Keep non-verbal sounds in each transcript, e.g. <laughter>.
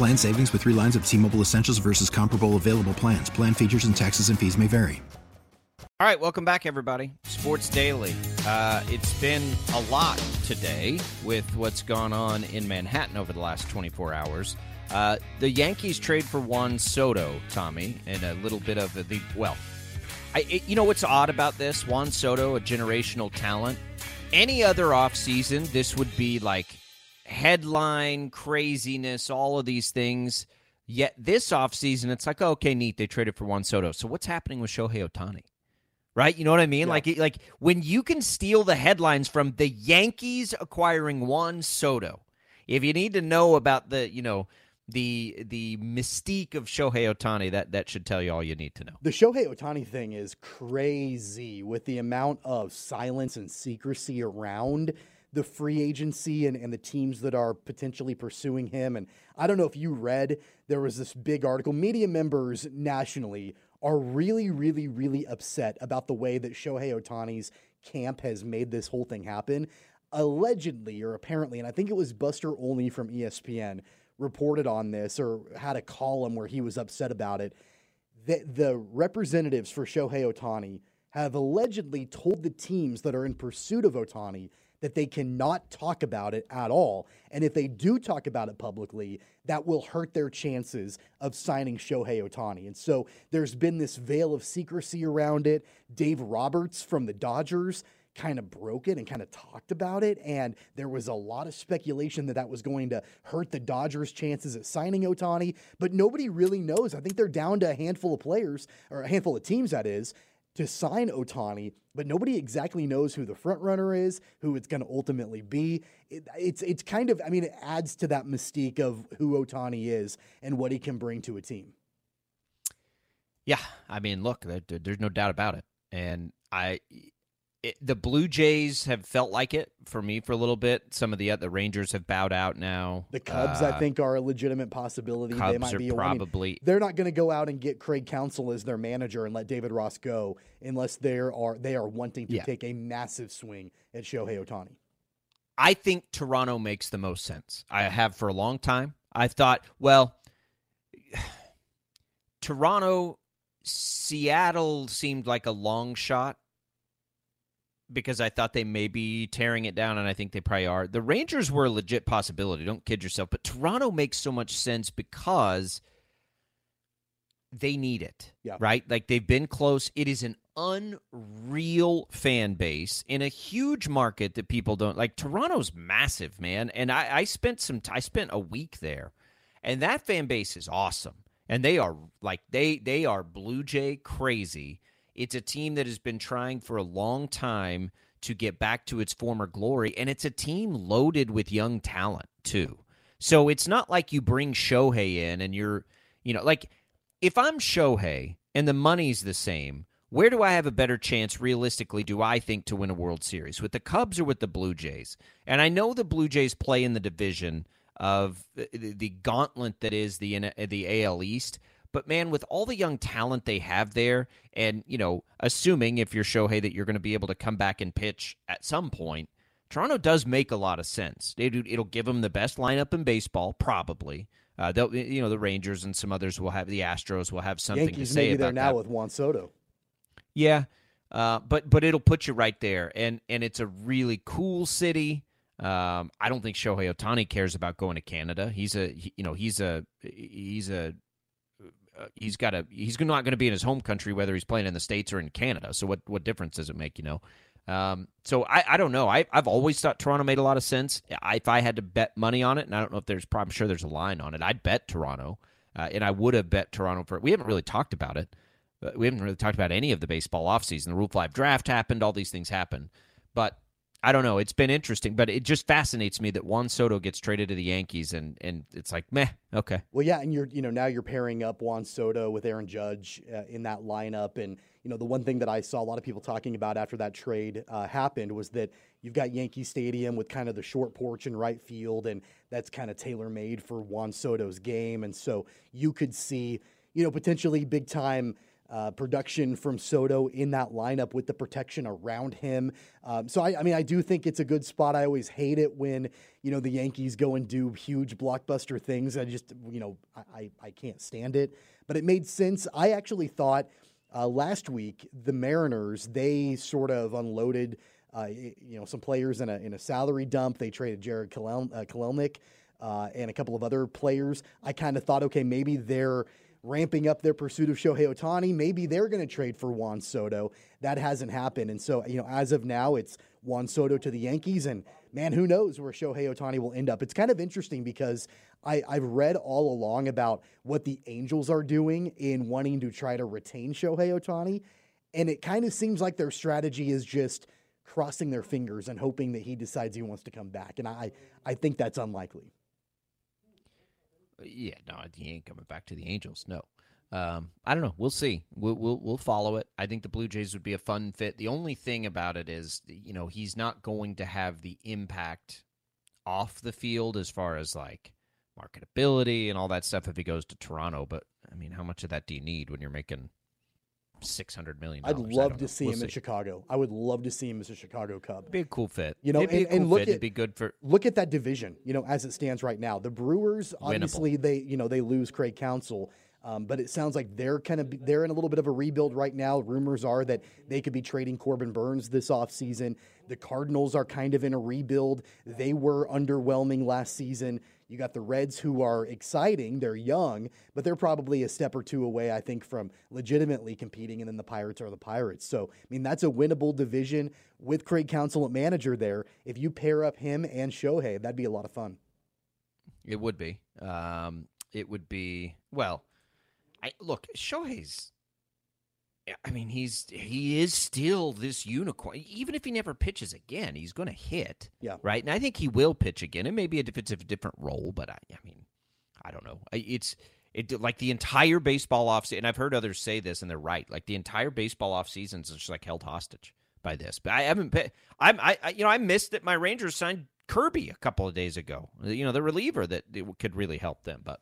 Plan savings with three lines of T Mobile Essentials versus comparable available plans. Plan features and taxes and fees may vary. All right, welcome back, everybody. Sports Daily. Uh, it's been a lot today with what's gone on in Manhattan over the last 24 hours. Uh, the Yankees trade for Juan Soto, Tommy, and a little bit of the, well, I, it, you know what's odd about this? Juan Soto, a generational talent. Any other offseason, this would be like headline craziness, all of these things. Yet this offseason, it's like, oh, okay, neat. They traded for Juan Soto. So what's happening with Shohei Ohtani? Right? You know what I mean? Yeah. Like, like when you can steal the headlines from the Yankees acquiring Juan Soto, if you need to know about the, you know, the the mystique of Shohei Ohtani, that that should tell you all you need to know. The Shohei Ohtani thing is crazy with the amount of silence and secrecy around the free agency and, and the teams that are potentially pursuing him. And I don't know if you read, there was this big article. Media members nationally are really, really, really upset about the way that Shohei Ohtani's camp has made this whole thing happen. Allegedly, or apparently, and I think it was Buster Olney from ESPN reported on this or had a column where he was upset about it. That the representatives for Shohei Ohtani have allegedly told the teams that are in pursuit of Ohtani that they cannot talk about it at all. And if they do talk about it publicly, that will hurt their chances of signing Shohei Ohtani. And so there's been this veil of secrecy around it. Dave Roberts from the Dodgers kind of broke it and kind of talked about it. And there was a lot of speculation that that was going to hurt the Dodgers' chances at signing Ohtani, but nobody really knows. I think they're down to a handful of players, or a handful of teams, that is, to sign Ohtani, but nobody exactly knows who the front runner is, who it's going to ultimately be. It, it's it's kind of I mean it adds to that mystique of who Ohtani is and what he can bring to a team. Yeah, I mean, look, there, there's no doubt about it, and I it, the Blue Jays have felt like it for me for a little bit. Some of the other Rangers have bowed out now. The Cubs, uh, I think, are a legitimate possibility. Cubs they might be probably. I mean, they're not going to go out and get Craig Counsell as their manager and let David Ross go unless they are they are wanting to yeah. take a massive swing at Shohei Ohtani. I think Toronto makes the most sense. I have for a long time. I thought, well, <sighs> Toronto, Seattle seemed like a long shot because I thought they may be tearing it down, and I think they probably are. The Rangers were a legit possibility. Don't kid yourself. But Toronto makes so much sense because they need it, yeah. right? Like they've been close. It is an unreal fan base in a huge market that people don't like. Toronto's massive, man. And I, I spent some. I spent a week there, and that fan base is awesome. And they are like they they are Blue Jay crazy it's a team that has been trying for a long time to get back to its former glory, and it's a team loaded with young talent, too. So it's not like you bring Shohei in and you're, you know, like if I'm Shohei and the money's the same, where do I have a better chance, realistically, do I think, to win a World Series? With the Cubs or with the Blue Jays? And I know the Blue Jays play in the division of the gauntlet that is the, the AL East. But man, with all the young talent they have there, and you know, assuming if you're Shohei that you're going to be able to come back and pitch at some point, Toronto does make a lot of sense. It'll give them the best lineup in baseball, probably. Uh, they'll, you know, the Rangers and some others will have the Astros will have something Yankees to say maybe about there now that. with Juan Soto. Yeah, uh, but but it'll put you right there, and and it's a really cool city. Um, I don't think Shohei Ohtani cares about going to Canada. He's a he, you know he's a he's a uh, he's got a he's not going to be in his home country whether he's playing in the states or in Canada. So what what difference does it make? You know. Um, so I, I don't know. I, I've always thought Toronto made a lot of sense. I, if I had to bet money on it, and I don't know if there's, I'm sure there's a line on it. I'd bet Toronto, uh, and I would have bet Toronto for. We haven't really talked about it. We haven't really talked about any of the baseball offseason. The Rule Five draft happened. All these things happened, but I don't know. It's been interesting, but it just fascinates me that Juan Soto gets traded to the Yankees, and and it's like meh, okay. Well, yeah, and you're you know now you're pairing up Juan Soto with Aaron Judge uh, in that lineup, and you know the one thing that I saw a lot of people talking about after that trade uh, happened was that you've got Yankee Stadium with kind of the short porch in right field, and that's kind of tailor made for Juan Soto's game, and so you could see you know potentially big time uh, production from Soto in that lineup with the protection around him. Um, so I, I, mean, I do think it's a good spot. I always hate it when you know the Yankees go and do huge blockbuster things. I just you know I I can't stand it. But it made sense. I actually thought uh, last week the Mariners they sort of unloaded. Uh, you know, some players in a in a salary dump. They traded Jarred Kelel- uh, Kelenic uh, and a couple of other players. I kind of thought, okay, maybe they're ramping up their pursuit of Shohei Ohtani. Maybe they're going to trade for Juan Soto. That hasn't happened. And so, you know, as of now, it's Juan Soto to the Yankees. And man, who knows where Shohei Ohtani will end up. It's kind of interesting because I, I've read all along about what the Angels are doing in wanting to try to retain Shohei Ohtani. And it kind of seems like their strategy is just crossing their fingers and hoping that he decides he wants to come back. And I, I think that's unlikely. Yeah, no, he ain't coming back to the Angels. No. Um, I don't know. We'll see. We'll, we'll we'll follow it. I think the Blue Jays would be a fun fit. The only thing about it is, you know, he's not going to have the impact off the field as far as like marketability and all that stuff if he goes to Toronto. But I mean, how much of that do you need when you're making six hundred million. I'd love to see we'll him see. in Chicago. I would love to see him as a Chicago Cub. Be a cool fit. You know, and, cool and, look fit. at It'd be good for look at that division. You know, as it stands right now, the Brewers obviously Winnable. they you know they lose Craig Counsell. Um, but it sounds like they're kind of they're in a little bit of a rebuild right now. Rumors are that they could be trading Corbin Burnes this offseason. The Cardinals are kind of in a rebuild. They were underwhelming last season. You got the Reds who are exciting. They're young, but they're probably a step or two away, I think, from legitimately competing. And then the Pirates are the Pirates. So, I mean, that's a winnable division with Craig Counsell at manager there. If you pair up him and Shohei, that'd be a lot of fun. It would be. Um, it would be, well, I look, Shohei's eh, I mean, he's he is still this unicorn. Even if he never pitches again, he's going to hit. Yeah. Right. And I think he will pitch again. It may be a defensive different role, but I, I mean, I don't know. It's it like the entire baseball offseason, and I've heard others say this, and they're right. Like the entire baseball off season is just like held hostage by this. But I haven't. I'm. I, I you know I missed that my Rangers signed Kirby a couple of days ago. You know the reliever that could really help them, but.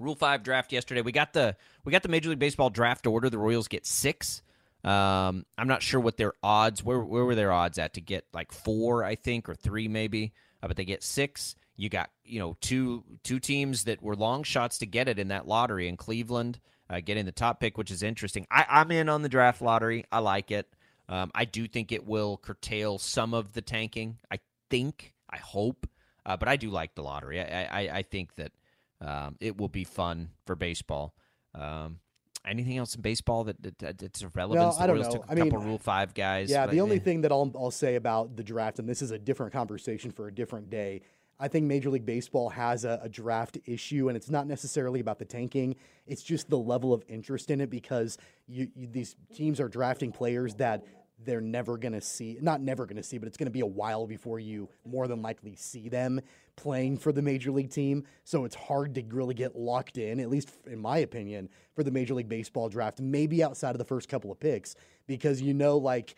Rule Five draft yesterday. We got the we got the Major League Baseball draft order. The Royals get six. Um, I'm not sure what their odds. Where where were their odds at to get like four? I think or three maybe. Uh, but they get six. You got you know two two teams that were long shots to get it in that lottery in Cleveland, uh, getting the top pick, which is interesting. I, I'm in on the draft lottery. I like it. Um, I do think it will curtail some of the tanking. I think. I hope. Uh, but I do like the lottery. I, I, I think that um, it will be fun for baseball. Um, anything else in baseball that, that that's? No, I don't know. Took a I mean, Rule Five guys. Yeah, but, the only eh. thing that I'll I'll say about the draft, and this is a different conversation for a different day. I think Major League Baseball has a, a, draft issue, and it's not necessarily about the tanking. It's just the level of interest in it because you, you, these teams are drafting players that they're never going to see, not never going to see, but it's going to be a while before you more than likely see them playing for the major league team. So it's hard to really get locked in, at least in my opinion, for the Major League Baseball draft, maybe outside of the first couple of picks, because you know, like,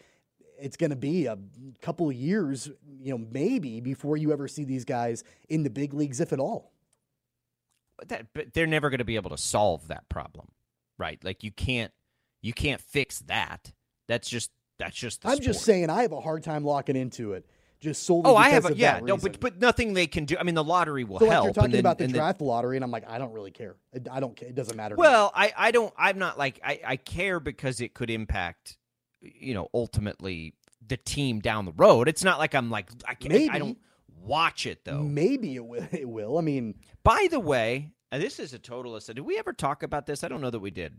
it's going to be a couple of years, you know, maybe before you ever see these guys in the big leagues, if at all. That, but they're never going to be able to solve that problem, right? Like you can't, you can't fix that. That's just that's just. I'm sport. just saying, I have a hard time locking into it. Just solely. Oh, I have. A, yeah, no, but but nothing they can do. I mean, the lottery will so help. Like you're talking then, about the draft the, lottery, and I'm like, I don't really care. I don't. It doesn't matter. Well, I I don't. I'm not like I I care because it could impact, you know, ultimately the team down the road. It's not like I'm like I can't. Maybe. I don't watch it though. Maybe it will. It will. I mean, By the way, this is a total aside. Did we ever talk about this? I don't know that we did.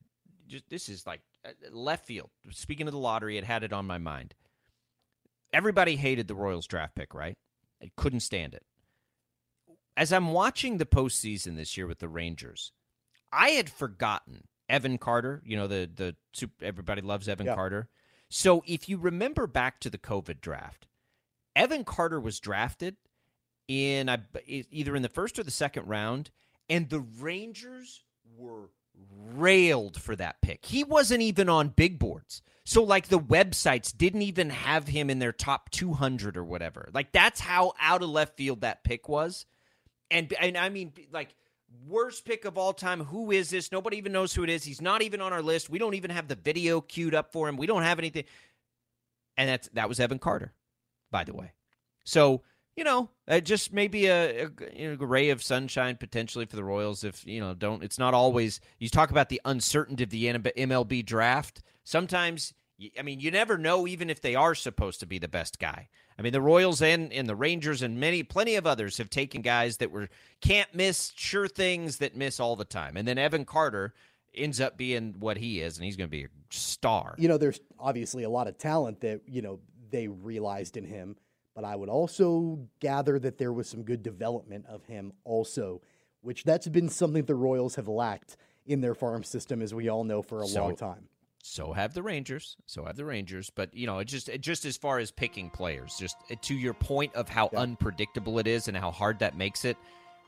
Just this is like Uh, left field. Speaking of the lottery, it had it on my mind. Everybody hated the Royals draft pick, right? I couldn't stand it. As I'm watching the postseason this year with the Rangers, I had forgotten Evan Carter. You know the the super, everybody loves Evan Yeah. Carter. So if you remember back to the COVID draft, Evan Carter was drafted in I, either in the first or the second round, and the Rangers were railed for that pick. He wasn't even on big boards. So like the websites didn't even have him in their top 200 or whatever. Like that's how out of left field that pick was. And and I mean like worst pick of all time. Who is this? Nobody even knows who it is. He's not even on our list. We don't even have the video queued up for him. We don't have anything. And that's that was Evan Carter, by the way. So you know, uh, just maybe a, a, know, ray of sunshine potentially for the Royals. If you know, don't it's not always. You talk about the uncertainty of the MLB draft. Sometimes, I mean, you never know, even if they are supposed to be the best guy. I mean, the Royals and, and the Rangers and many, plenty of others have taken guys that were can't miss, sure things that miss all the time. And then Evan Carter ends up being what he is, and he's going to be a star. you know, there's obviously a lot of talent that, you know, they realized in him, but I would also gather that there was some good development of him also, which that's been something the Royals have lacked in their farm system, as we all know, for a So- long time. So have the Rangers. So have the Rangers. But you know, it just it just as far as picking players, just uh, to your point of how Yeah. unpredictable it is and how hard that makes it.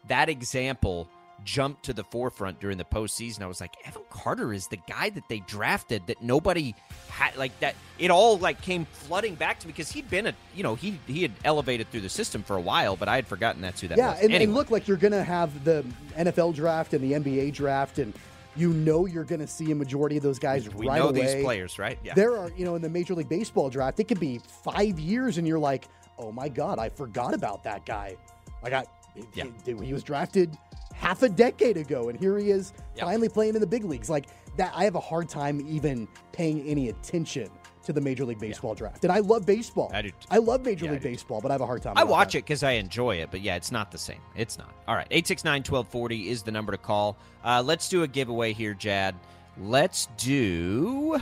That example jumped to the forefront during the postseason. I was like, Evan Carter is the guy that they drafted that nobody had like that. It all like came flooding back to me because he'd been a you know he he had elevated through the system for a while, but I had forgotten that's who that yeah, was. and, and Anyway. look like you're going to have the NFL draft and the NBA draft, and you know you're going to see a majority of those guys we right know away. these players, right? Yeah. There are, you know, in the Major League Baseball draft, it could be five years, and you're like, oh my God, I forgot about that guy. I got, Yeah. he, he was drafted half a decade ago, and here he is Yeah. finally playing in the big leagues. Like that, I have a hard time even paying any attention to the Major League Baseball draft. And I love baseball. I do- I love Major Yeah, League Baseball, but I have a hard time. I watch that. it because I enjoy it, but yeah, it's not the same. It's not. All right, 869 1240 is the number to call. Uh, let's do a giveaway here, Jad. Let's do.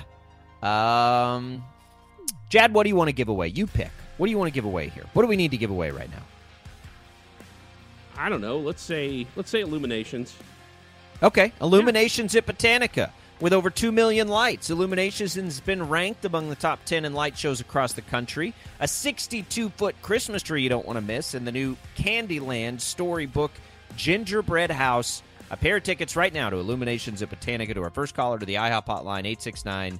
Um, Jad, what do you want to give away? You pick. What do you want to give away here? What do we need to give away right now? I don't know. Let's say let's say Illuminations. Okay, Illuminations at Botanica. With over 2 million lights, Illuminations has been ranked among the top 10 in light shows across the country. A 62 foot Christmas tree you don't want to miss, and the new Candyland Storybook Gingerbread House. A pair of tickets right now to Illuminations at Botanica to our first caller to the IHOP hotline, 869